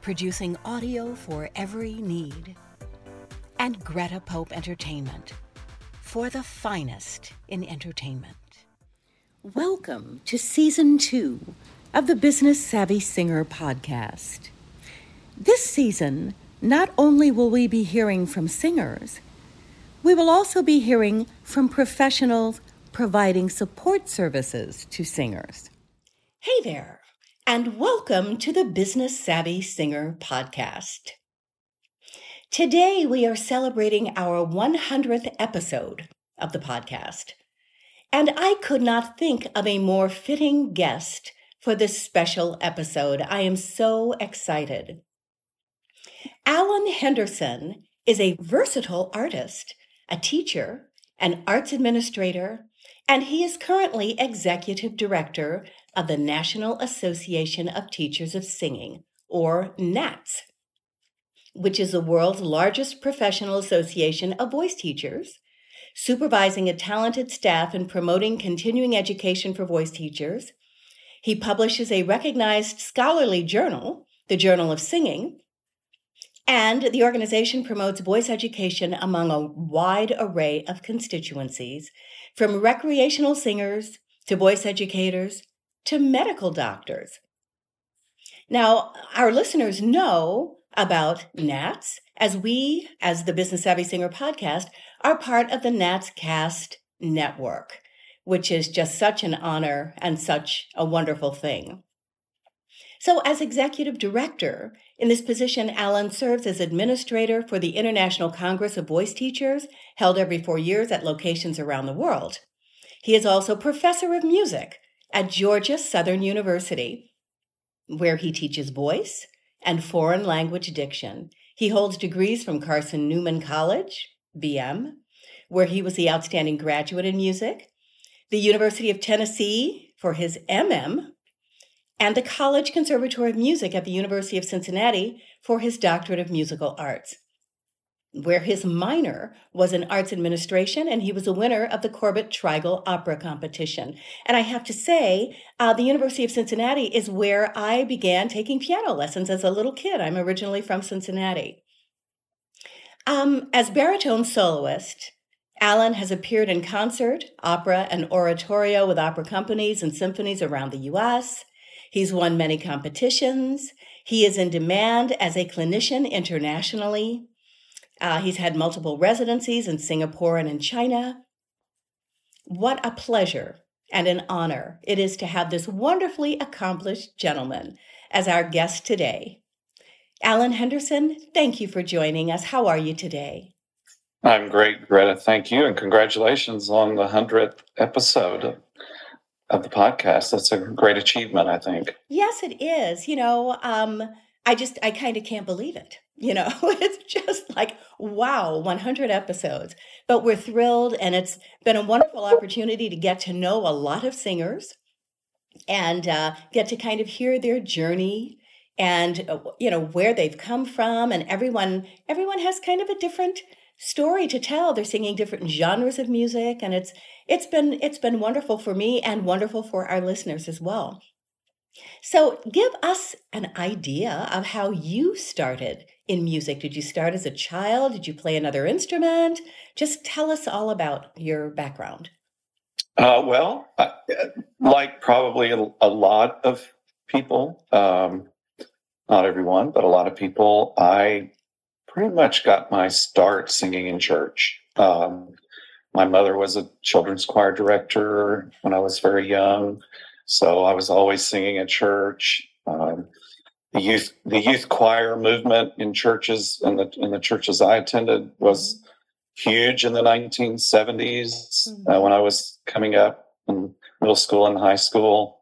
producing audio for every need. And Greta Pope Entertainment, for the finest in entertainment. Welcome to season two of the Business Savvy Singer podcast. This season, not only will we be hearing from singers, we will also be hearing from professionals providing support services to singers. Hey there, and welcome to the Business Savvy Singer podcast. Today, we are celebrating our 100th episode of the podcast, and I could not think of a more fitting guest for this special episode. I am so excited. Allen Henderson is a versatile artist, a teacher, an arts administrator, and he is currently executive director of the National Association of Teachers of Singing, or NATS, which is the world's largest professional association of voice teachers, supervising a talented staff and promoting continuing education for voice teachers. He publishes a recognized scholarly journal, the Journal of Singing, and the organization promotes voice education among a wide array of constituencies, from recreational singers to voice educators to medical doctors. Now, our listeners know about NATS as we, as the Business Savvy Singer podcast, are part of the NATS Cast network, which is just such an honor and such a wonderful thing. So, as executive director, in this position, Allen serves as administrator for the International Congress of Voice Teachers, held every four years at locations around the world. He is also professor of music at Georgia Southern University, where he teaches voice and foreign language diction. He holds degrees from Carson Newman College, BM, where he was the outstanding graduate in music, the University of Tennessee for his MM, and the College Conservatory of Music at the University of Cincinnati for his doctorate of musical arts, where his minor was in arts administration, and he was a winner of the Corbett Traigle Opera Competition. And I have to say, uh, the University of Cincinnati is where I began taking piano lessons as a little kid. I'm originally from Cincinnati. Um, as baritone soloist, Allen has appeared in concert, opera, and oratorio with opera companies and symphonies around the U.S. He's won many competitions. He is in demand as a clinician internationally. Uh, he's had multiple residencies in Singapore and in China. What a pleasure and an honor it is to have this wonderfully accomplished gentleman as our guest today. Allen Henderson, thank you for joining us. How are you today? I'm great, Greta. Thank you, and congratulations on the 100th episode of the podcast. That's a great achievement, I think. Yes, it is. You know, um, I just, I kind of can't believe it. You know, it's just like, wow, 100 episodes. But we're thrilled, and it's been a wonderful opportunity to get to know a lot of singers and uh, get to kind of hear their journey and uh, you know where they've come from and everyone everyone has kind of a different story to tell. They're singing different genres of music, and it's it's been it's been wonderful for me and wonderful for our listeners as well. So, give us an idea of how you started in music. Did you start as a child? Did you play another instrument? Just tell us all about your background. Uh, well, uh, like probably a, a, lot of people, um, not everyone, but a lot of people, I pretty much got my start singing in church. Um, my mother was a children's choir director when I was very young, so I was always singing at church. Um, the youth the youth choir movement in churches and the in the churches I attended was huge in the 1970s mm-hmm. uh, when I was coming up in middle school and high school.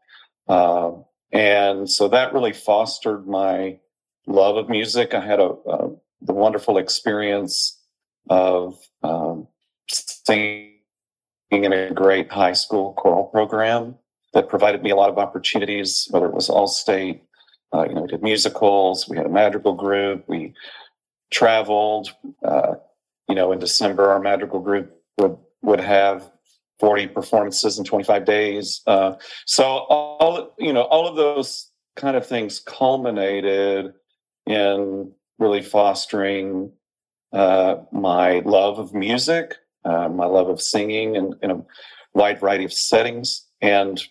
Uh, and so that really fostered my love of music. I had a, a the wonderful experience of um, singing in a great high school choral program that provided me a lot of opportunities, whether it was all state, uh, you know, we did musicals, we had a madrigal group, we traveled. Uh, you know, in December, our madrigal group would would have 40 performances in 25 days. Uh, so all you know, all of those kind of things culminated in really fostering uh, my love of music, uh, my love of singing, and in a wide variety of settings, and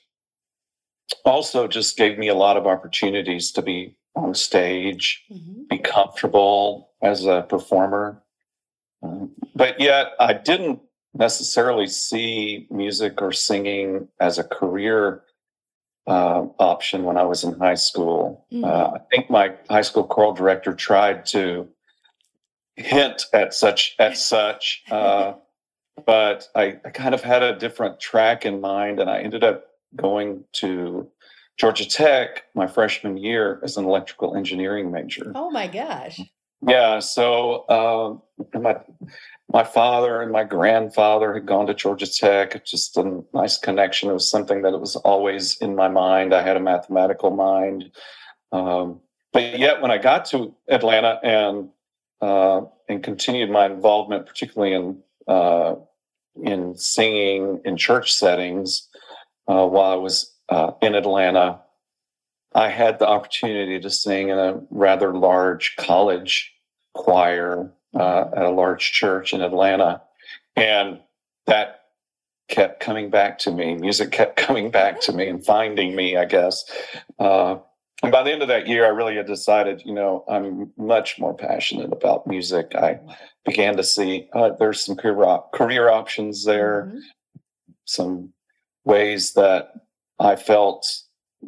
also just gave me a lot of opportunities to be on stage, mm-hmm. be comfortable as a performer. Uh, but yet, I didn't necessarily see music or singing as a career uh, option when I was in high school. Mm-hmm. Uh, I think my high school choral director tried to hint at such at such, uh, but I, I, kind of had a different track in mind, and I ended up going to Georgia Tech my freshman year as an electrical engineering major. Oh my gosh! Yeah, so uh, my my father and my grandfather had gone to Georgia Tech. Just a nice connection. It was something that was always in my mind. I had a mathematical mind. Um, but yet, when I got to Atlanta and uh, and continued my involvement, particularly in uh, in singing in church settings, uh, while I was uh, in Atlanta, I had the opportunity to sing in a rather large college choir uh, at a large church in Atlanta. And that kept coming back to me. Music kept coming back to me and finding me, I guess. Uh, and by the end of that year, I really had decided, you know, I'm much more passionate about music. I began to see uh, there's some career, op- career options there, mm-hmm. some ways that I felt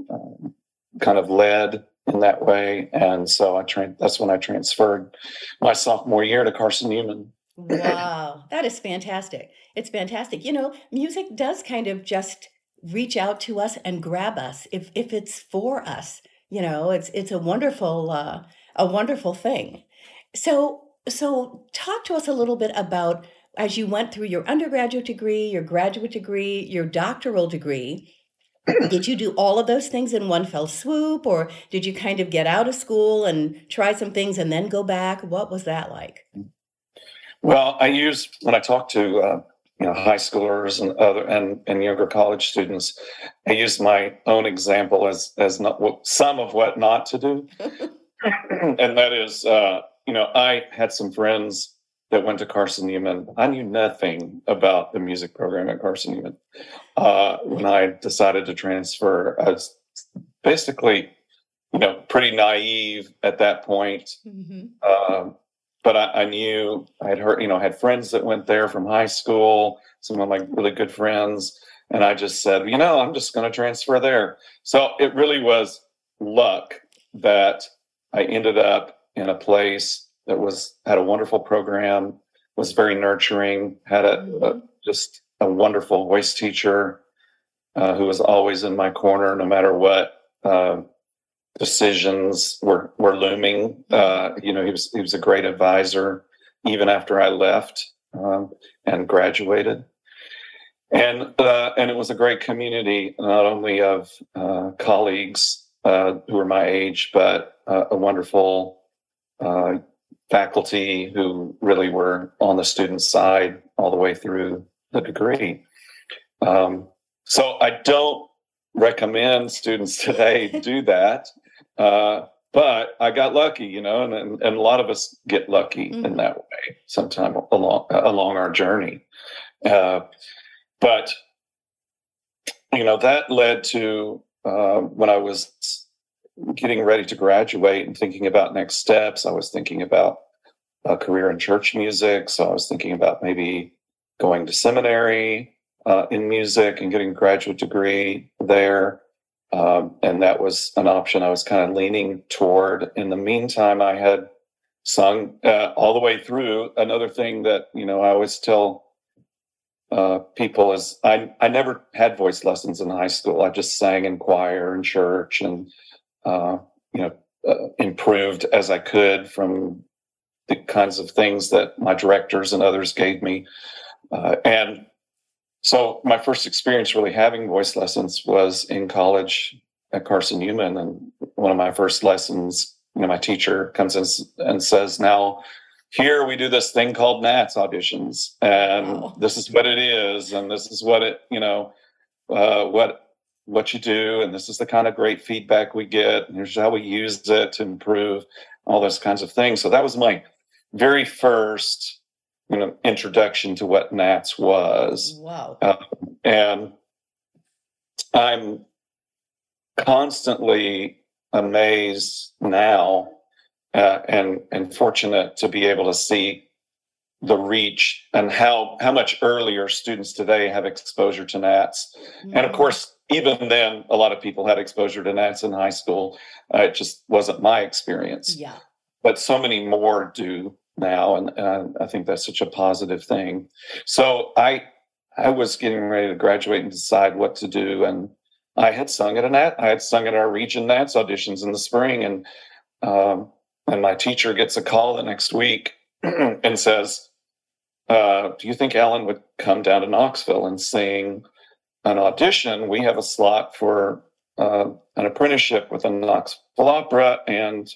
um, kind of led in that way. And so I trained, that's when I transferred my sophomore year to Carson Newman. wow, that is fantastic. It's fantastic. You know, music does kind of just reach out to us and grab us if if it's for us. You know, it's it's a wonderful uh, a wonderful thing. So so talk to us a little bit about as you went through your undergraduate degree, your graduate degree, your doctoral degree did you do all of those things in one fell swoop or did you kind of get out of school and try some things and then go back? What was that like? Well i use when i talk to uh, you know high schoolers and other and, and younger college students i use my own example as as not what, some of what not to do. And that is uh, you know i had some friends that went to Carson Newman. I knew nothing about the music program at Carson Newman. Uh, when I decided to transfer, I was basically, you know, pretty naive at that point. Mm-hmm. Uh, but I, I, knew I had heard, you know, I had friends that went there from high school, some of my really good friends. And I just said, you know, I'm just going to transfer there. So it really was luck that I ended up in a place that was had a wonderful program, was very nurturing, had a, a mm-hmm. just a wonderful voice teacher uh, who was always in my corner, no matter what uh, decisions were were looming. Uh, you know, he was he was a great advisor even after I left um, and graduated. And uh, and it was a great community, not only of uh, colleagues uh, who were my age, but a wonderful faculty who really were on the student side all the way through the degree. Um, so I don't recommend students today do that. Uh, but I got lucky, you know, and, and, and a lot of us get lucky mm-hmm. in that way sometime along along our journey. Uh, but you know that led to uh, when I was getting ready to graduate and thinking about next steps, I was thinking about a career in church music. So I was thinking about maybe going to seminary uh, in music and getting a graduate degree there. Um, and that was an option I was kind of leaning toward. In the meantime, I had sung uh, all the way through. Another thing that you know I always tell uh, people is I I never had voice lessons in high school. I just sang in choir and church, and uh, you know uh, improved as I could from the kinds of things that my directors and others gave me. Uh, and so my first experience really having voice lessons was in college at Carson Newman. And one of my first lessons, you know, my teacher comes in and says, now here we do this thing called Nats auditions. And wow. this is what it is. And this is what it, you know, uh, what what you do and this is the kind of great feedback we get and here's how we use it to improve all those kinds of things so that was my very first you know introduction to what nats was wow uh, and i'm constantly amazed now uh, and and fortunate to be able to see the reach and how how much earlier students today have exposure to nats mm-hmm. and of mm-hmm. course even then a lot of people had exposure to nats in high school uh, it just wasn't my experience yeah but so many more do now, and uh, I think that's such a positive thing. So I I was getting ready to graduate and decide what to do, and I had sung at a Nat. I had sung at our region Nats auditions in the spring, and um, and my teacher gets a call the next week and says, uh, "Do you think Allen would come down to Knoxville and sing an audition? We have a slot for uh, an apprenticeship with the Knoxville Opera, and."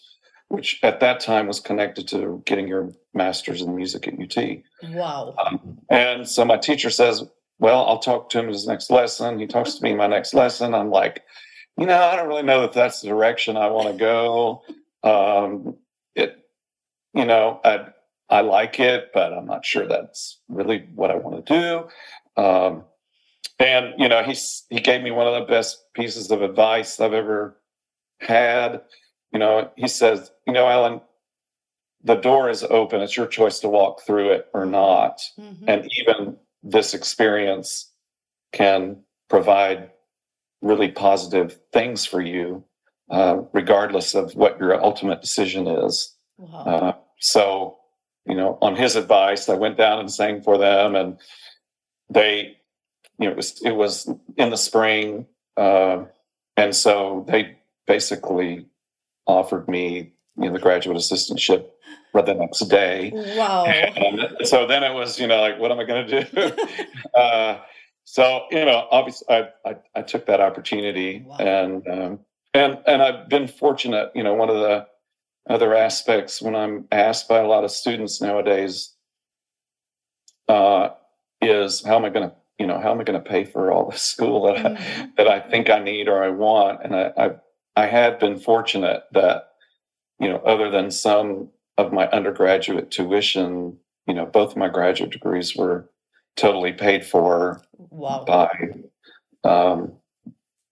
which at that time was connected to getting your master's in music at UT. Wow. Um, and so my teacher says, Well, I'll talk to him in his next lesson. He talks to me in my next lesson. I'm like, You know, I don't really know that that's the direction I want to go. Um, it, you know, I, I like it, but I'm not sure that's really what I want to do. Um, and you know, he's he gave me one of the best pieces of advice I've ever had you know, he says, you know, Allen, the door is open. It's your choice to walk through it or not. Mm-hmm. And even this experience can provide really positive things for you, uh, regardless of what your ultimate decision is. Wow. Uh, so, you know, on his advice, I went down and sang for them, and they, you know, it was it was in the spring, uh, and so they basically offered me you know the graduate assistantship right the next day. Wow! And so then it was you know like what am I going to do? uh, so you know obviously I I, I took that opportunity wow. and um, and and I've been fortunate. You know one of the other aspects when I'm asked by a lot of students nowadays uh, is how am I going to you know how am I going to pay for all the school that mm-hmm. I, that I think I need or I want and I, I I have been fortunate that, you know, other than some of my undergraduate tuition, you know, both my graduate degrees were totally paid for wow. by, um,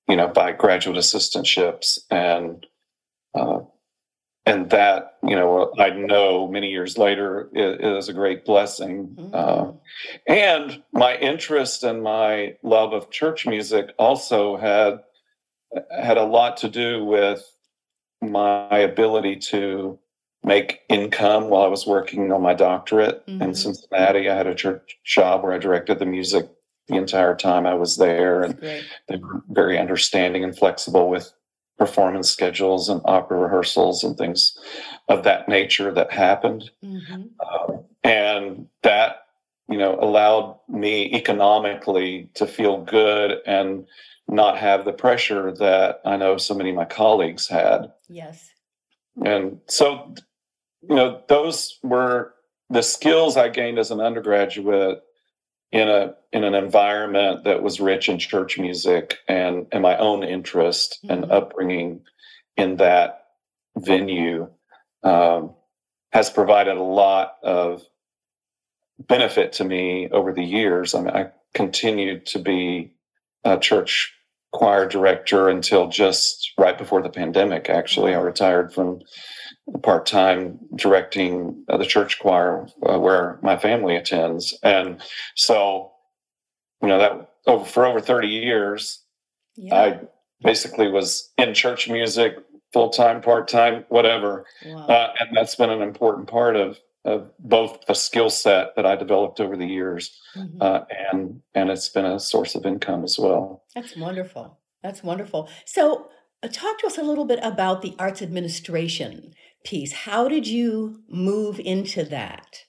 you know, by graduate assistantships and, uh, and that you know I know many years later is, is a great blessing, mm-hmm. uh, and my interest and my love of church music also had had a lot to do with my ability to make income while I was working on my doctorate mm-hmm. in Cincinnati. I had a church job where I directed the music the entire time I was there, and they were very understanding and flexible with performance schedules and opera rehearsals and things of that nature that happened. Mm-hmm. Um, and that, you know, allowed me economically to feel good and not have the pressure that I know so many of my colleagues had. Yes. And so, you know, those were the skills I gained as an undergraduate in a in an environment that was rich in church music and and my own interest mm-hmm. and upbringing in that venue um, has provided a lot of benefit to me over the years. I mean, I continued to be a church choir director until just right before the pandemic. Actually, I retired from part time directing the church choir uh, where my family attends, and so you know that over for over thirty years, yeah. I basically was in church music full time, part time, whatever, wow. uh, and that's been an important part of of both the skill set that I developed over the years, mm-hmm. uh, and and it's been a source of income as well. That's wonderful. That's wonderful. So, uh, talk to us a little bit about the arts administration piece. How did you move into that?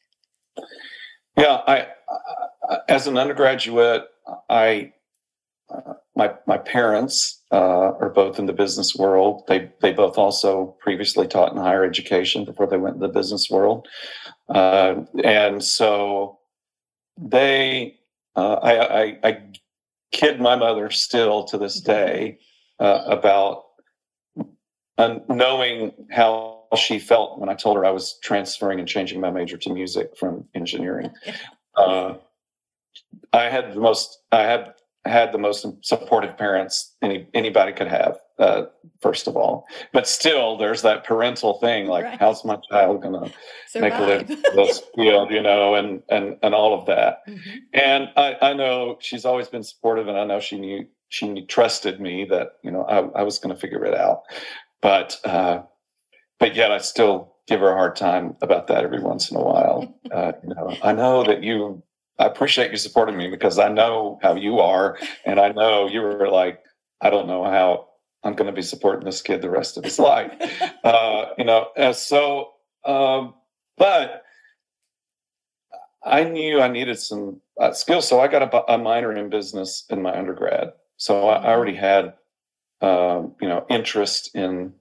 Yeah, I, uh, as an undergraduate, I uh, my my parents uh, are both in the business world. They they both also previously taught in higher education before they went in the business world, uh, and so they. Uh, I, I, I kid my mother still to this mm-hmm. day uh, about knowing how she felt when I told her I was transferring and changing my major to music from engineering. Uh, I had the most. I had had the most supportive parents any anybody could have. Uh, first of all, but still, there's that parental thing. Like, right. how's my child going to make a living this field? You know, and and and all of that. Mm-hmm. And I, I know she's always been supportive, and I know she knew she trusted me that you know I, I was going to figure it out. But uh, but yet, I still give her a hard time about that every once in a while. Uh, you know, I know that you I appreciate you supporting me because I know how you are, and I know you were like, I don't know how I'm going to be supporting this kid the rest of his life, uh, you know. And so, um, but I knew I needed some uh, skills, so I got a, a, minor in business in my undergrad. So I, I already had, um, you know, interest in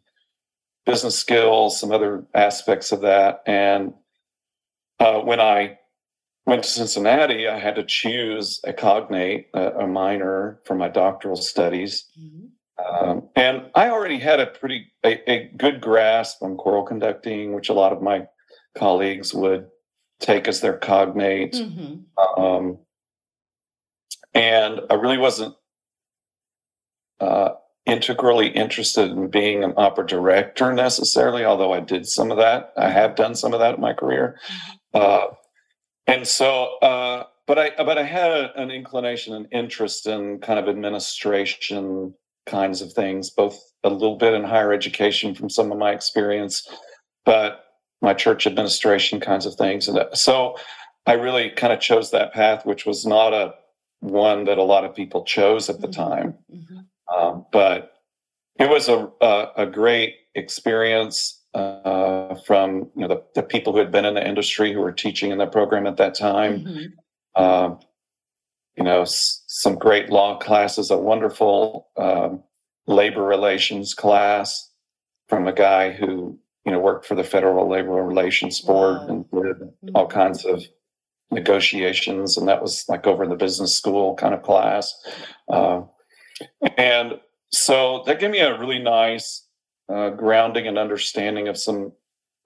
business skills, some other aspects of that, and uh, when I went to Cincinnati, I had to choose a cognate, a, a minor for my doctoral studies. Mm-hmm. Um, and I already had a pretty a, a, good grasp on choral conducting, which a lot of my colleagues would take as their cognate. Mm-hmm. Um, and I really wasn't uh, integrally interested in being an opera director necessarily, although I did some of that. I have done some of that in my career. Mm-hmm. Uh, and so uh, but i but i had a, an inclination and interest in kind of administration kinds of things both a little bit in higher education from some of my experience but my church administration kinds of things and uh, so i really kind of chose that path which was not a one that a lot of people chose at the mm-hmm. time mm-hmm. um, but it was a, a, a great experience uh, from you know the, the, people who had been in the industry who were teaching in the program at that time. Mm-hmm. Uh, you know, s- some great law classes, a wonderful um, labor relations class from a guy who you know worked for the Federal Labor Relations Board wow. and did mm-hmm. all kinds of negotiations, and that was like over in the business school kind of class. Uh, and so that gave me a really nice uh, grounding and understanding of some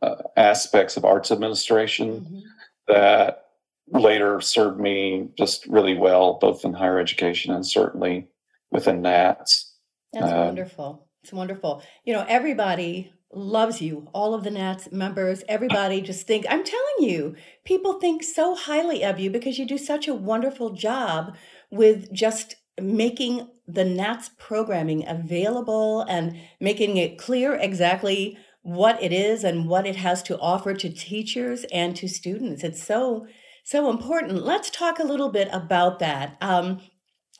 uh, aspects of arts administration mm-hmm. that later served me just really well, both in higher education and certainly within NATS. That's uh, wonderful. It's wonderful. You know, everybody loves you. All of the NATS members, everybody just think, I'm telling you, people think so highly of you because you do such a wonderful job with just making the NATS programming available and making it clear exactly what it is and what it has to offer to teachers and to students. It's so, so important. Let's talk a little bit about that. Um,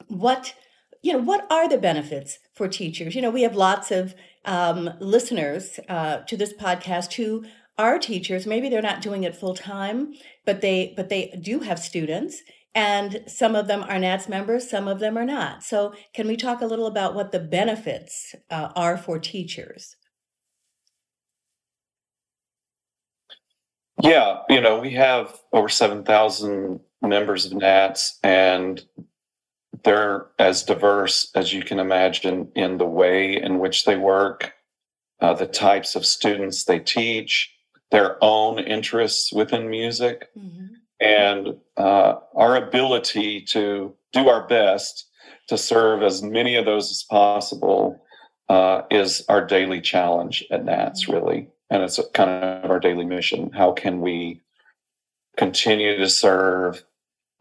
what, you know, what are the benefits for teachers? You know, we have lots of um, listeners uh, to this podcast who are teachers. Maybe they're not doing it full time, but they, but they do have students and some of them are NATS members, some of them are not. So, can we talk a little about what the benefits uh, are for teachers? Yeah, you know, we have over 7,000 members of NATS, and they're as diverse as you can imagine in the way in which they work, uh, the types of students they teach, their own interests within music. Mm-hmm and uh, our ability to do our best to serve as many of those as possible uh, is our daily challenge at NATS, mm-hmm. really. And it's kind of our daily mission. How can we continue to serve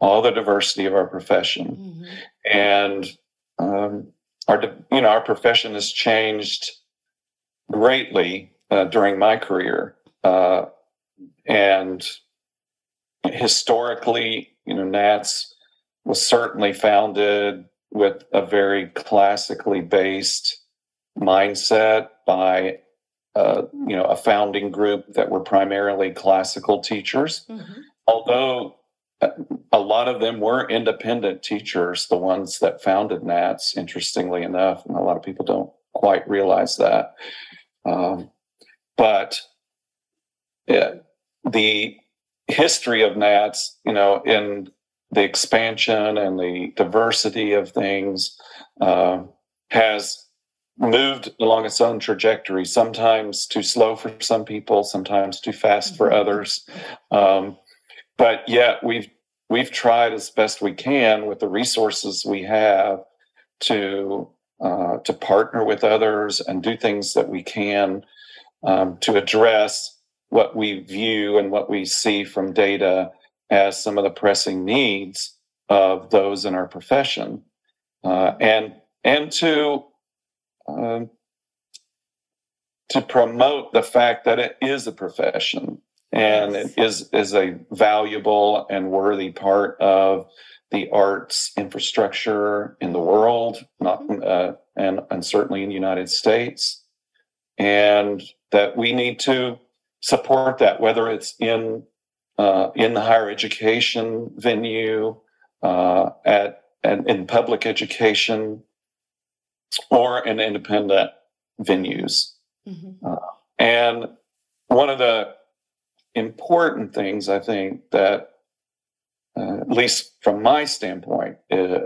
all the diversity of our profession? Mm-hmm. And um, our, you know, our profession has changed greatly uh, during my career. Uh, and historically, you know, NATS was certainly founded with a very classically based mindset by uh, you know a founding group that were primarily classical teachers mm-hmm. although uh, a lot of them were independent teachers the ones that founded nats interestingly enough and a lot of people don't quite realize that um, but yeah, the history of nats you know in the expansion and the diversity of things uh, has moved along its own trajectory, sometimes too slow for some people, sometimes too fast for mm-hmm. others. Um, but yet we've we've tried as best we can with the resources we have to uh, to partner with others and do things that we can um, to address what we view and what we see from data as some of the pressing needs of those in our profession, uh, and and to um, to promote the fact that it is a profession and it is is a valuable and worthy part of the arts infrastructure in the world, not mm-hmm. uh, and and certainly in the United States, and that we need to support that, whether it's in uh, in the higher education venue, uh, at and in public education, or in independent venues. Mm-hmm. Uh, and one of the important things I think that, uh, at least from my standpoint, uh,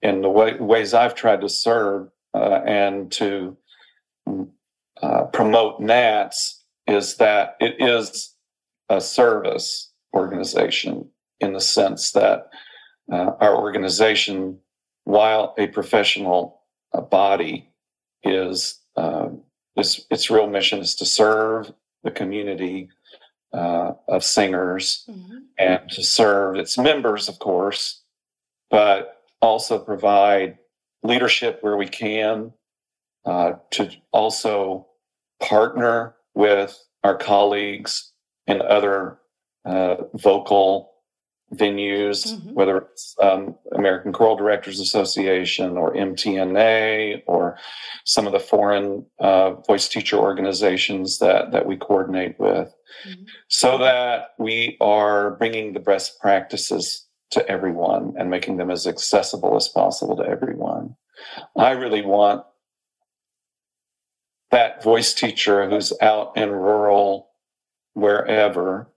in the way, ways I've tried to serve uh, and to promote NATS, is that it is a service organization in the sense that uh, our organization, while a professional uh, body, is uh, its, its real mission is to serve the community uh, of singers mm-hmm. and to serve its members, of course, but also provide leadership where we can, uh, to also partner with our colleagues in other uh, vocal venues, mm-hmm. whether it's um, American Choral Directors Association or MTNA or some of the foreign uh, voice teacher organizations that that we coordinate with, mm-hmm. so that we are bringing the best practices to everyone and making them as accessible as possible to everyone. I really want that voice teacher who's out in rural wherever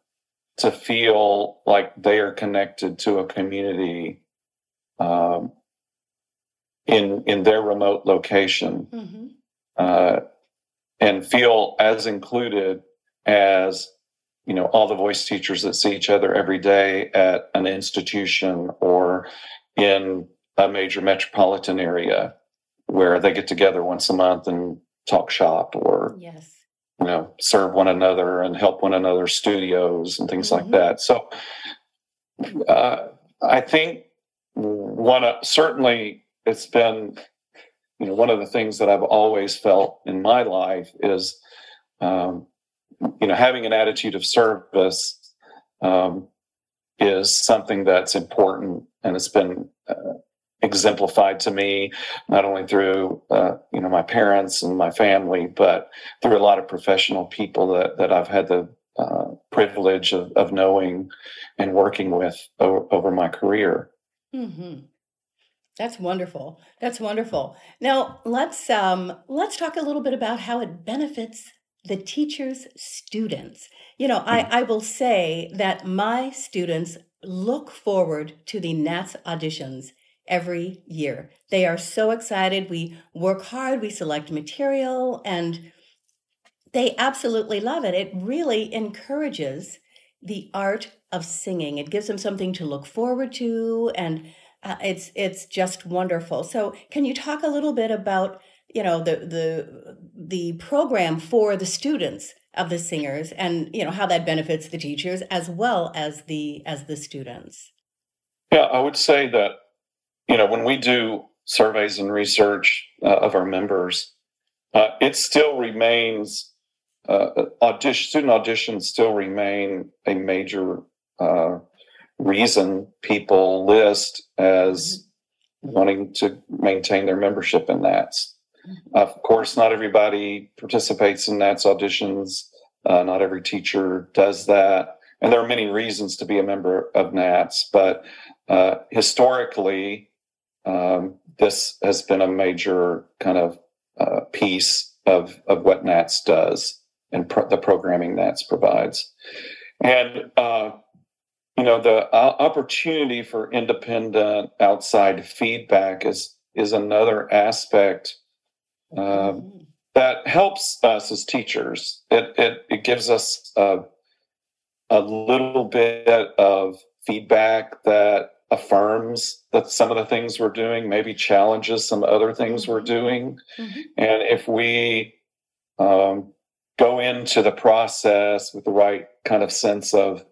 to feel like they are connected to a community um, in in their remote location mm-hmm. uh, and feel as included as you know all the voice teachers that see each other every day at an institution or in a major metropolitan area where they get together once a month and talk shop or yes you know serve one another and help one another studios and things mm-hmm. like that so uh, i think one of certainly it's been you know one of the things that i've always felt in my life is um, you know having an attitude of service um, is something that's important and it's been uh, exemplified to me not only through uh, you know my parents and my family but through a lot of professional people that that I've had the uh, privilege of, of knowing and working with over, over my career. Mm-hmm. That's wonderful. That's wonderful. Now let's um, let's talk a little bit about how it benefits the teachers' students. You know, I, mm-hmm. I will say that my students look forward to the NATS auditions every year. They are so excited. We work hard, we select material, and they absolutely love it. It really encourages the art of singing. It gives them something to look forward to and Uh, it's it's just wonderful. So, can you talk a little bit about you know the the the program for the students of the singers and you know how that benefits the teachers as well as the as the students yeah i would say that you know when we do surveys and research uh, of our members uh, it still remains uh, audition student auditions still remain a major uh, reason people list as mm-hmm. wanting to maintain their membership in NATS. of course, not everybody participates in NATS auditions. Uh, not every teacher does that. And there are many reasons to be a member of NATS, but uh, historically, um, this has been a major kind of uh, piece of, of what NATS does and pro- the programming NATS provides. And, uh, you know, the uh, opportunity for independent outside feedback is, is another aspect um, that helps us as teachers. It it, it gives us a, a little bit of feedback that affirms that some of the things we're doing, maybe challenges some other things we're doing, mm-hmm. and if we um, go into the process with the right kind of sense of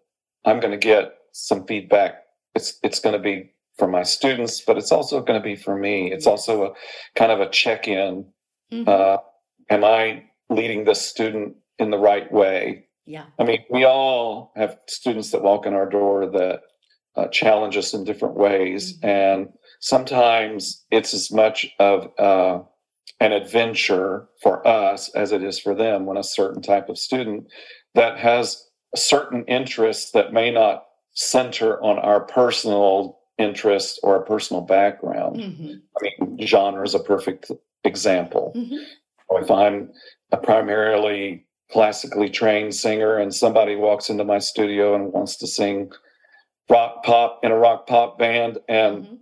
I'm going to get some feedback. It's it's going to be for my students, but it's also going to be for me. It's also a kind of a check in Mm-hmm. Uh, am I leading this student in the right way? Yeah. I mean, we all have students that walk in our door that uh, challenge us in different ways. Mm-hmm. And sometimes it's as much of uh, an adventure for us as it is for them when a certain type of student that has certain interests that may not center on our personal interest or a personal background. Mm-hmm. I mean, genre is a perfect example. Mm-hmm. If I'm a primarily classically trained singer and somebody walks into my studio and wants to sing rock pop in a rock pop band and mm-hmm.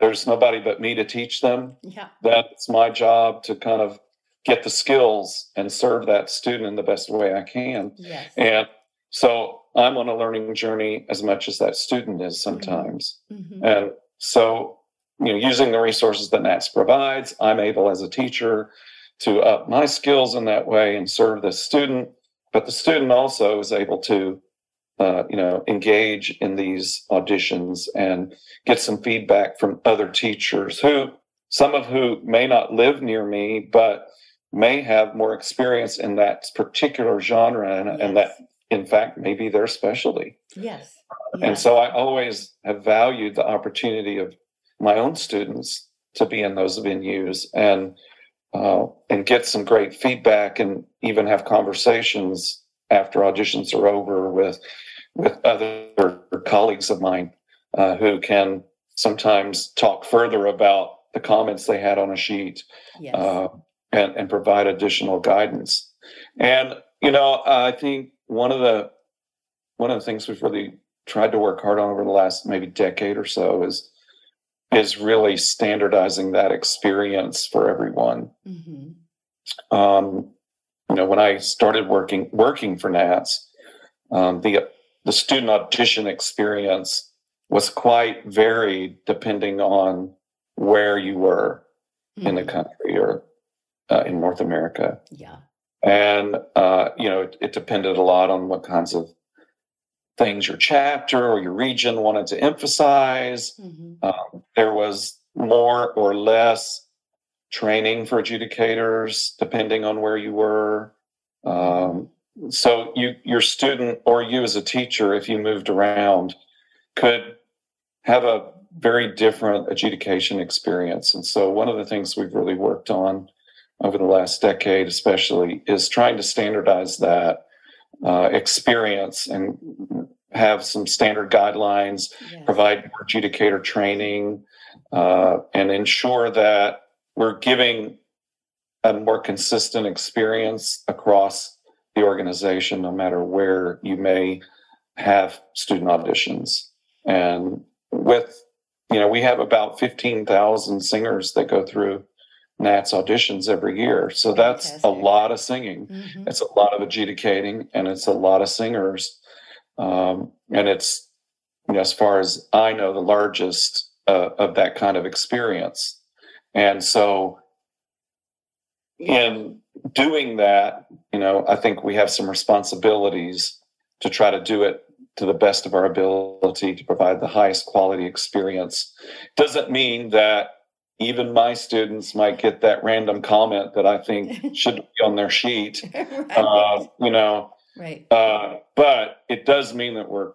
there's nobody but me to teach them, yeah. that's my job to kind of get the skills and serve that student in the best way I can. Yes. And so I'm on a learning journey as much as that student is mm-hmm. sometimes. Mm-hmm. And so you know, using the resources that NATS provides, I'm able as a teacher to up my skills in that way and serve the student. But the student also is able to, uh, you know, engage in these auditions and get some feedback from other teachers who, some of who may not live near me, but may have more experience in that particular genre and, yes. and that, in fact, may be their specialty. Yes. yes. And so I always have valued the opportunity of my own students to be in those venues and uh, and get some great feedback and even have conversations after auditions are over with with other colleagues of mine uh, who can sometimes talk further about the comments they had on a sheet yes. uh, and, and provide additional guidance. And you know, I think one of the one of the things we've really tried to work hard on over the last maybe decade or so is is really standardizing that experience for everyone. Mm-hmm. Um, you know, when I started working working for NATS, um, the the student audition experience was quite varied depending on where you were mm-hmm. in the mm-hmm. country or uh, in North America. Yeah, and uh, you know, it, it depended a lot on what kinds of things your chapter or your region wanted to emphasize. Mm-hmm. Um, there was more or less training for adjudicators depending on where you were. Um, so you, your student or you as a teacher, if you moved around, could have a very different adjudication experience. And so one of the things we've really worked on over the last decade, especially, is trying to standardize that uh, experience and have some standard guidelines, yes. provide adjudicator training, uh, and ensure that we're giving a more consistent experience across the organization, no matter where you may have student auditions. And with, you know, we have about 15,000 singers that go through Nats auditions every year. So that's Fantastic. a lot of singing. Mm-hmm. It's a lot of adjudicating and it's a lot of singers. Um, and it's, you know, as far as I know, the largest uh, of that kind of experience. And so, in doing that, you know, I think we have some responsibilities to try to do it to the best of our ability to provide the highest quality experience. Doesn't mean that even my students might get that random comment that I think should be on their sheet. right. uh, you know, right. Uh, but it does mean that we're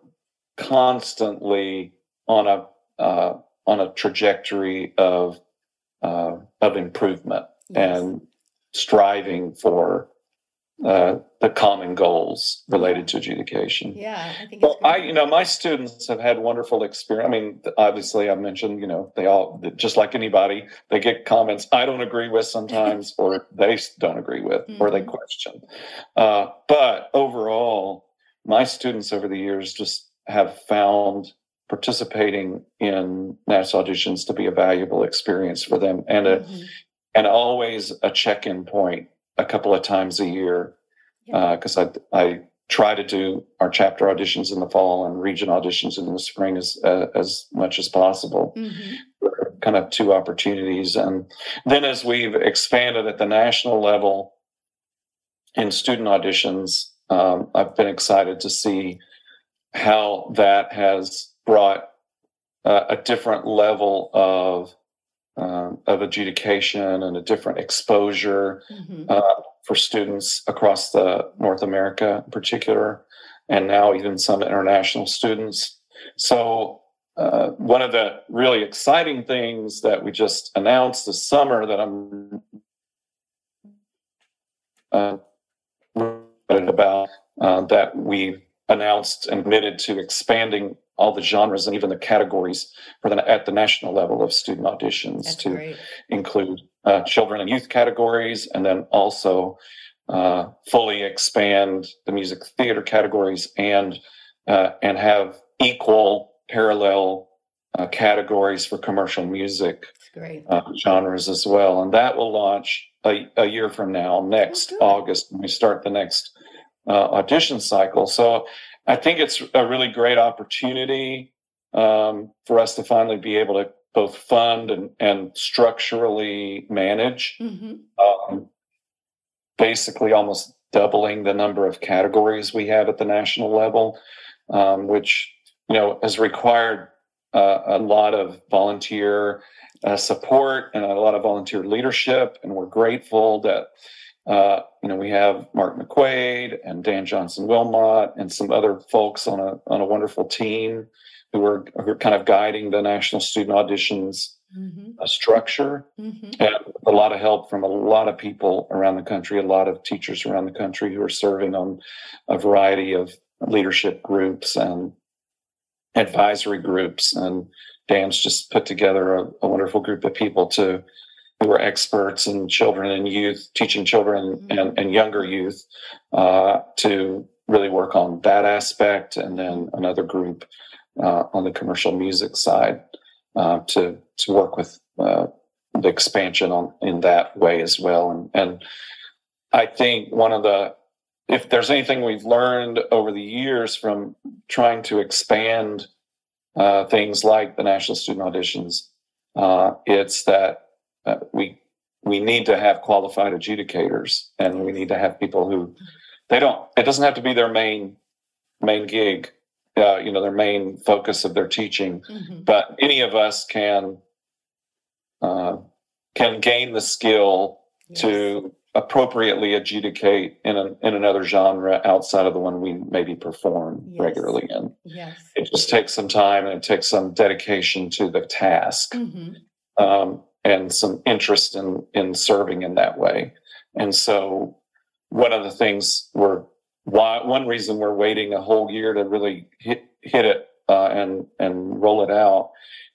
constantly on a uh, on a trajectory of uh, of improvement yes. and striving for uh, the common goals related to adjudication. Yeah, I think. Well, I, you know, my students have had wonderful experience. I mean, obviously, I mentioned, you know, they all just like anybody, they get comments I don't agree with sometimes, or they don't agree with, mm-hmm. or they mm-hmm. question. Uh, but overall, my students over the years just have found participating in national auditions to be a valuable experience for them and a mm-hmm. and always a check-in point a couple of times a year because yeah. uh, I I try to do our chapter auditions in the fall and region auditions in the spring as uh, as much as possible. Mm-hmm. Kind of two opportunities, and then as we've expanded at the national level in student auditions, um, I've been excited to see how that has brought uh, a different level of um, of adjudication and a different exposure mm-hmm. uh, for students across the North America in particular, and now even some international students. So uh, one of the really exciting things that we just announced this summer that I'm uh, about uh, that we announced and committed to expanding all the genres and even the categories for the, at the national level of student auditions That's to great. include uh, children and youth categories, and then also uh, fully expand the music theater categories and uh, and have equal parallel uh, categories for commercial music uh, genres as well. And that will launch a, a year from now, next oh, August, when we start the next uh, audition cycle. So I think it's a really great opportunity um, for us to finally be able to both fund and, and structurally manage, mm-hmm. um, basically almost doubling the number of categories we have at the national level, um, which you know has required uh, a lot of volunteer uh, support and a lot of volunteer leadership, and we're grateful that uh, you know, we have Mark McQuaid and Dan Johnson Wilmot and some other folks on a on a wonderful team who are, who are kind of guiding the national student auditions mm-hmm. uh, structure. Mm-hmm. And a lot of help from a lot of people around the country, a lot of teachers around the country who are serving on a variety of leadership groups and advisory groups. And Dan's just put together a, a wonderful group of people to who are experts in children and youth, teaching children mm-hmm. and, and, younger youth uh, to really work on that aspect, and then another group uh, on the commercial music side uh, to to work with uh, the expansion on in that way as well. And, and I think one of the if there's anything we've learned over the years from trying to expand uh, things like the national student auditions, uh, it's that uh, we we need to have qualified adjudicators, and we need to have people who they don't. It doesn't have to be their main main gig, uh, you know, their main focus of their teaching, mm-hmm. but any of us can uh, can gain the skill yes. to appropriately adjudicate in an, in another genre outside of the one we maybe perform yes. regularly in. Yes. It just takes some time and it takes some dedication to the task. Mm-hmm. Um, and some interest in in serving in that way. And so, one of the things we're why one reason we're waiting a whole year to really hit hit it uh, and and roll it out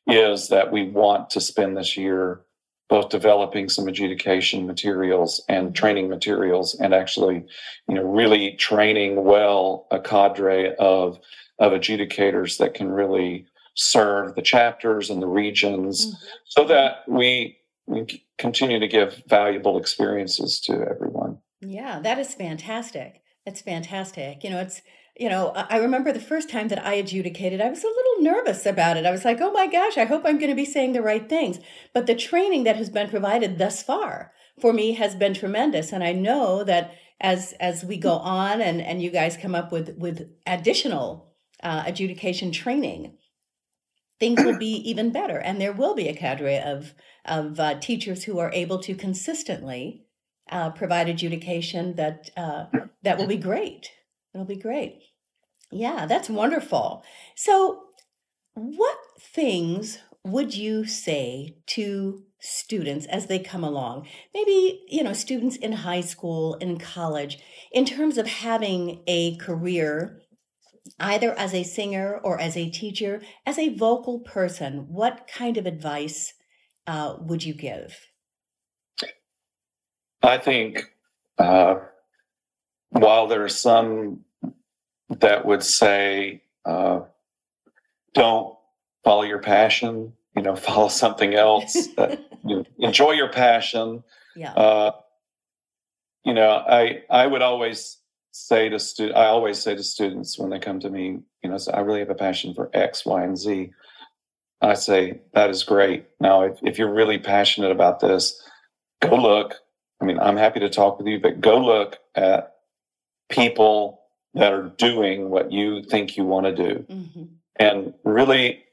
is that we want to spend this year both developing some adjudication materials and training materials and actually you know really training well a cadre of of adjudicators that can really serve the chapters and the regions mm-hmm. so that we, we continue to give valuable experiences to everyone. Yeah, that is fantastic. It's fantastic. You know, it's you know, I remember the first time that I adjudicated, I was a little nervous about it. I was like, oh my gosh, I hope I'm going to be saying the right things. But the training that has been provided thus far for me has been tremendous. And I know that as as we go on and, and you guys come up with, with additional uh, adjudication training, things will be even better. And there will be a cadre of, of uh, teachers who are able to consistently uh, provide adjudication that uh, that will be great. It'll be great. Yeah, that's wonderful. So, what things would you say to students as they come along? Maybe, you know, students in high school, in college, in terms of having a career either as a singer or as a teacher, as a vocal person, what kind of advice uh, would you give? I think uh, while there are some that would say, uh, don't follow your passion, you know, follow something else, uh, enjoy your passion. Yeah. Uh, you know, I I would always say to students, I always say to students when they come to me, you know, so I really have a passion for X, Y, and Z. I say that is great. Now, if, if you're really passionate about this, go look. I mean, I'm happy to talk with you, but go look at people that are doing what you think you want to do mm-hmm. and really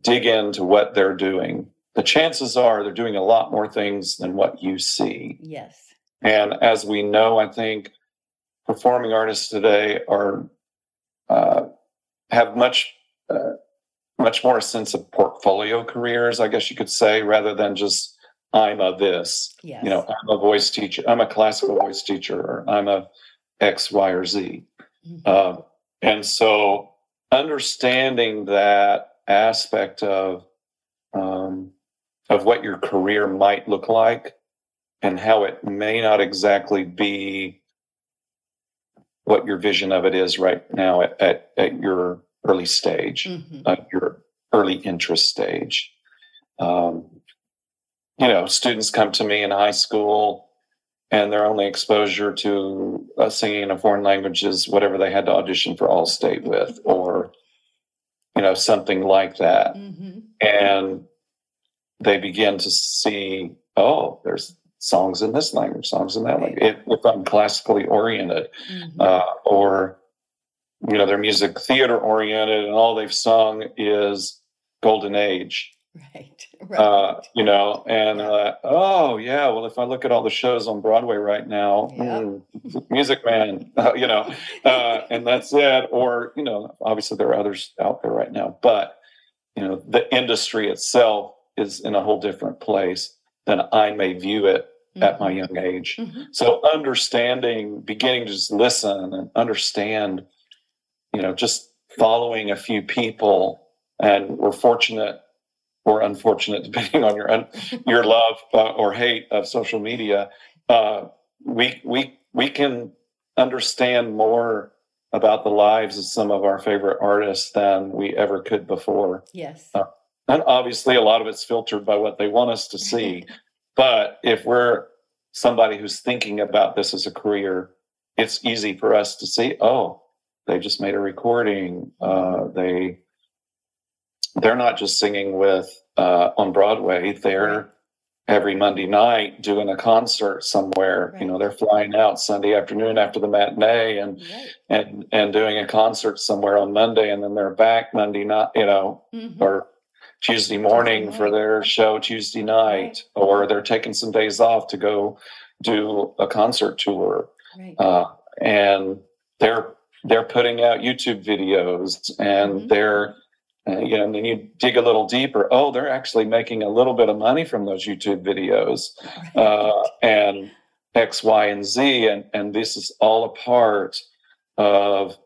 dig into what they're doing. The chances are they're doing a lot more things than what you see. Yes. And as we know, I think performing artists today are uh, have much uh, much more a sense of portfolio careers, I guess you could say, rather than just I'm a this. Yes. You know, I'm a voice teacher. I'm a classical voice teacher, or I'm a X, Y, or Z. Mm-hmm. Uh, and so understanding that aspect of um, of what your career might look like and how it may not exactly be what your vision of it is right now at, at, at your early stage, mm-hmm. uh, your early interest stage. Um, you know, students come to me in high school and their only exposure to uh, singing in a foreign language is whatever they had to audition for All-State with, or you know something like that, mm-hmm. and they begin to see, oh, there's songs in this language, songs in that language. If, if I'm classically oriented, mm-hmm. uh, or you know they're music theater oriented, and all they've sung is Golden Age. Right. right. Uh, you know, and uh, oh yeah, well, if I look at all the shows on Broadway right now, yep. mm, Music Man, uh, you know, uh, and that's it. Or you know, obviously there are others out there right now, but you know, the industry itself is in a whole different place than I may view it mm-hmm. at my young age. Mm-hmm. So understanding, beginning to just listen and understand, you know, just following a few people, and we're fortunate or unfortunate, depending on your your love uh, or hate of social media, uh, we we we can understand more about the lives of some of our favorite artists than we ever could before. Yes. Uh, and obviously, a lot of it's filtered by what they want us to see. But if we're somebody who's thinking about this as a career, it's easy for us to see, oh, they just made a recording. Uh, they they're not just singing with uh, on Broadway. They're every Monday night doing a concert somewhere. Right. You know, they're flying out Sunday afternoon after the matinee and right. and and doing a concert somewhere on Monday, and then they're back Monday night. You know, mm-hmm. or Tuesday morning for their show Tuesday night, or they're taking some days off to go do a concert tour, uh, and they're they're putting out YouTube videos and mm-hmm. they're uh, you know, and then you dig a little deeper. Oh, they're actually making a little bit of money from those YouTube videos, uh, and X, Y, and Z, and and this is all a part of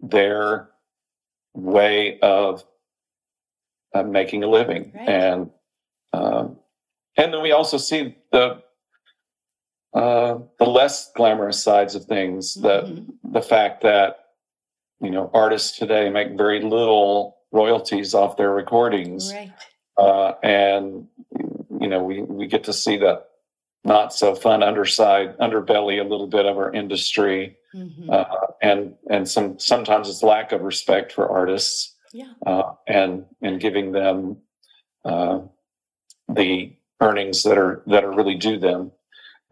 their way of uh, making a living, right. and um, and then we also see the uh, the less glamorous sides of things. Mm-hmm. The the fact that you know artists today make very little royalties off their recordings. Right. Uh, and you know, we we get to see the not so fun underside, underbelly a little bit of our industry. mm-hmm. uh, and and some sometimes it's lack of respect for artists, yeah, uh, and and giving them uh, the earnings that are that are really due them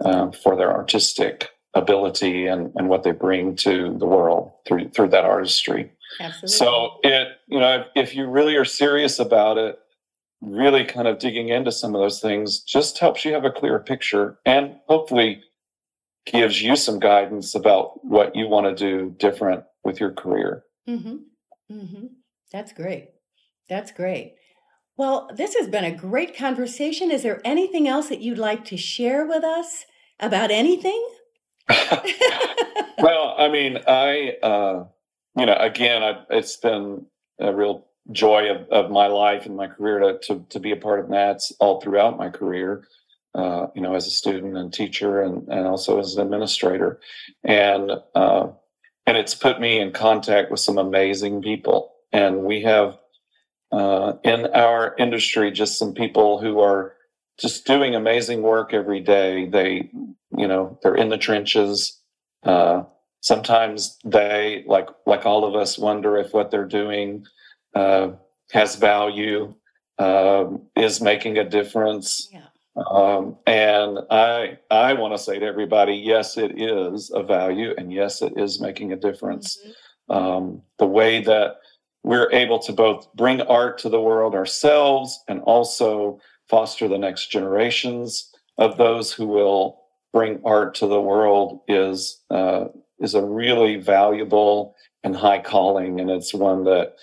uh, for their artistic ability and, and what they bring to the world through through that artistry. Absolutely. So it you know if, if you really are serious about it, really kind of digging into some of those things just helps you have a clearer picture and hopefully gives you some guidance about what you want to do different with your career. Mm-hmm. Mm-hmm. That's great. That's great. Well, this has been a great conversation. Is there anything else that you'd like to share with us about anything? well, I mean, I, uh, you know, again, I, it's been a real joy of, of my life and my career to, to, to be a part of NATS all throughout my career. Uh, you know, as a student and teacher, and, and also as an administrator, and uh, and it's put me in contact with some amazing people. And we have uh, in our industry just some people who are just doing amazing work every day. They, you know, they're in the trenches. Uh, sometimes they, like like all of us, wonder if what they're doing uh, has value, um, is making a difference. Yeah. Um, and I I want to say to everybody, yes, it is a value, and yes, it is making a difference. Mm-hmm. Um, the way that we're able to both bring art to the world ourselves and also foster the next generations of those who will bring art to the world is uh, is a really valuable and high calling, and it's one that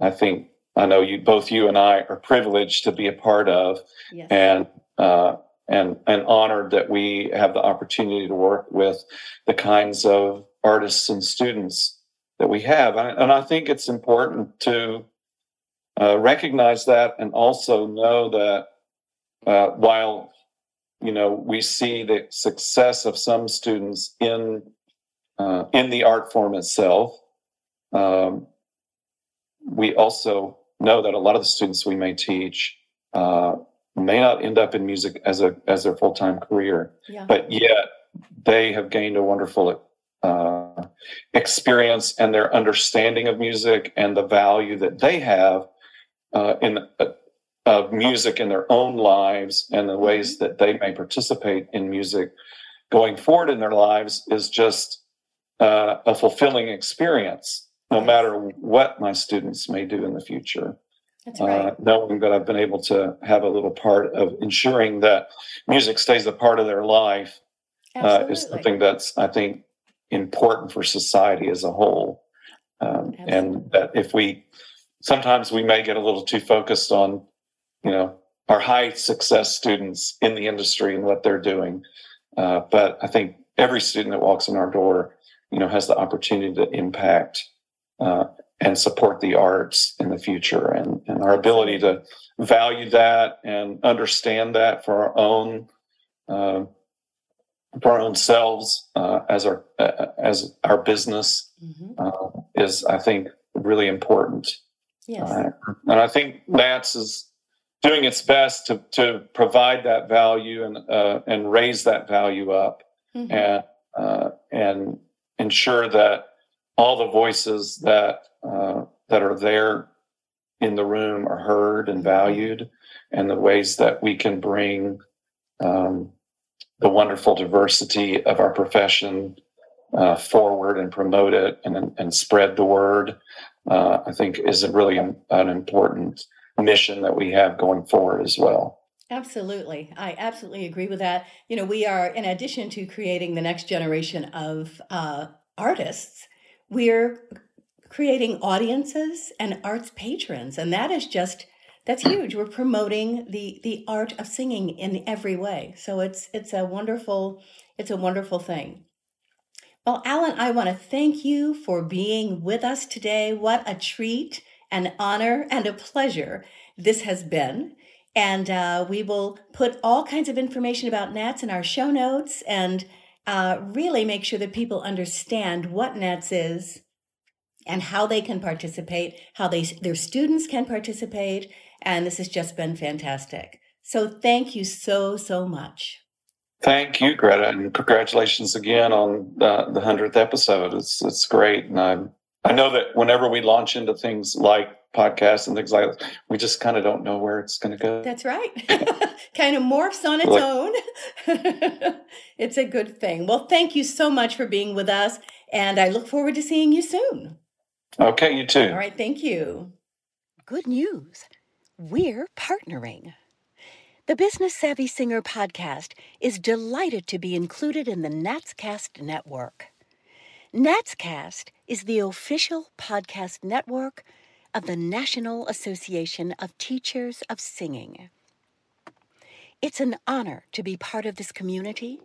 I think I know you both you and I are privileged to be a part of, yes. and uh, and and honored that we have the opportunity to work with the kinds of artists and students that we have. And, I think it's important to uh, recognize that and also know that uh, while you know we see the success of some students in uh, in the art form itself, um, we also know that a lot of the students we may teach uh, may not end up in music as a as their full time career, yeah. but yet they have gained a wonderful uh, experience and their understanding of music and the value that they have uh, in uh, of music in their own lives and the ways mm-hmm. that they may participate in music going forward in their lives is just uh, a fulfilling experience no matter what my students may do in the future That's right. Uh, knowing that I've been able to have a little part of ensuring that music stays a part of their life uh, is something that's I think important for society as a whole. Um, and that if we sometimes we may get a little too focused on, you know, our high success students in the industry and what they're doing. Uh, but I think every student that walks in our door, you know, has the opportunity to impact uh, and support the arts in the future and, and our ability to value that and understand that for our own uh, for our own selves uh, as our uh, as our business mm-hmm. uh, is, I think, really important. Yes. Uh, and I think NATS is doing its best to to provide that value and uh, and raise that value up mm-hmm. and uh, and ensure that all the voices that that are there in the room are heard and mm-hmm. valued, and the ways that we can bring um, the wonderful diversity of our profession uh, forward and promote it and, and spread the word, uh, I think is a really an, an important mission that we have going forward as well. Absolutely. I absolutely agree with that. You know, we are, in addition to creating the next generation of uh, artists, we're creating audiences and arts patrons. And that is just that's huge. We're promoting the the art of singing in every way. So it's it's a wonderful it's a wonderful thing. Well, Allen, I want to thank you for being with us today. What a treat, an honor, and a pleasure this has been. And uh, we will put all kinds of information about NATS in our show notes and uh, really make sure that people understand what NATS is and how they can participate, how they their students can participate, and this has just been fantastic. So thank you so, so much. Thank you, Greta, and congratulations again on the, the 100th episode. It's, it's great. And I, I know that whenever we launch into things like podcasts and things like that, we just kind of don't know where it's going to go. That's right. kind of morphs on its like, own. it's a good thing. Well, thank you so much for being with us. And I look forward to seeing you soon. Okay, you too. All right, thank you. Good news. We're partnering. The Business Savvy Singer podcast is delighted to be included in the Natscast network. Natscast is the official podcast network of the National Association of Teachers of Singing. It's an honor to be part of this community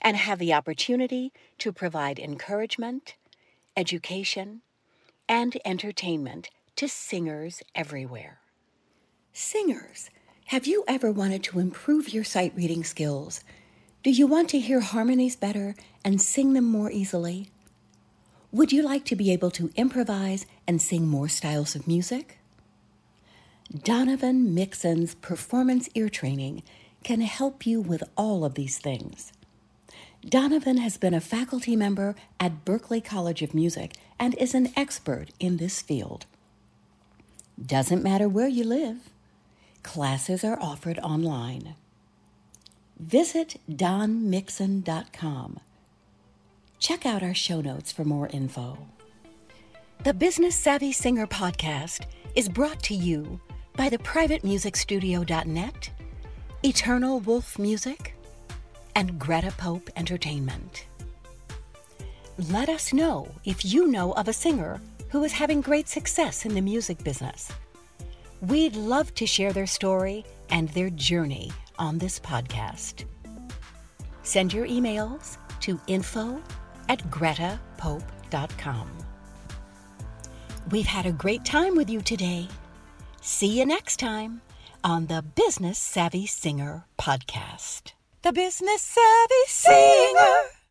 and have the opportunity to provide encouragement, education, and entertainment to singers everywhere. Singers, have you ever wanted to improve your sight reading skills? Do you want to hear harmonies better and sing them more easily? Would you like to be able to improvise and sing more styles of music? Donovan Mixon's performance ear training can help you with all of these things. Donovan has been a faculty member at Berklee College of Music and is an expert in this field. Doesn't matter where you live. Classes are offered online. Visit donmixon.com. Check out our show notes for more info. The Business Savvy Singer podcast is brought to you by the privatemusicstudio.net, Eternal Wolf Music, and Greta Pope Entertainment. Let us know if you know of a singer who is having great success in the music business. We'd love to share their story and their journey on this podcast. Send your emails to info at gretapope.com. We've had a great time with you today. See you next time on the Business Savvy Singer podcast. The Business Savvy Singer.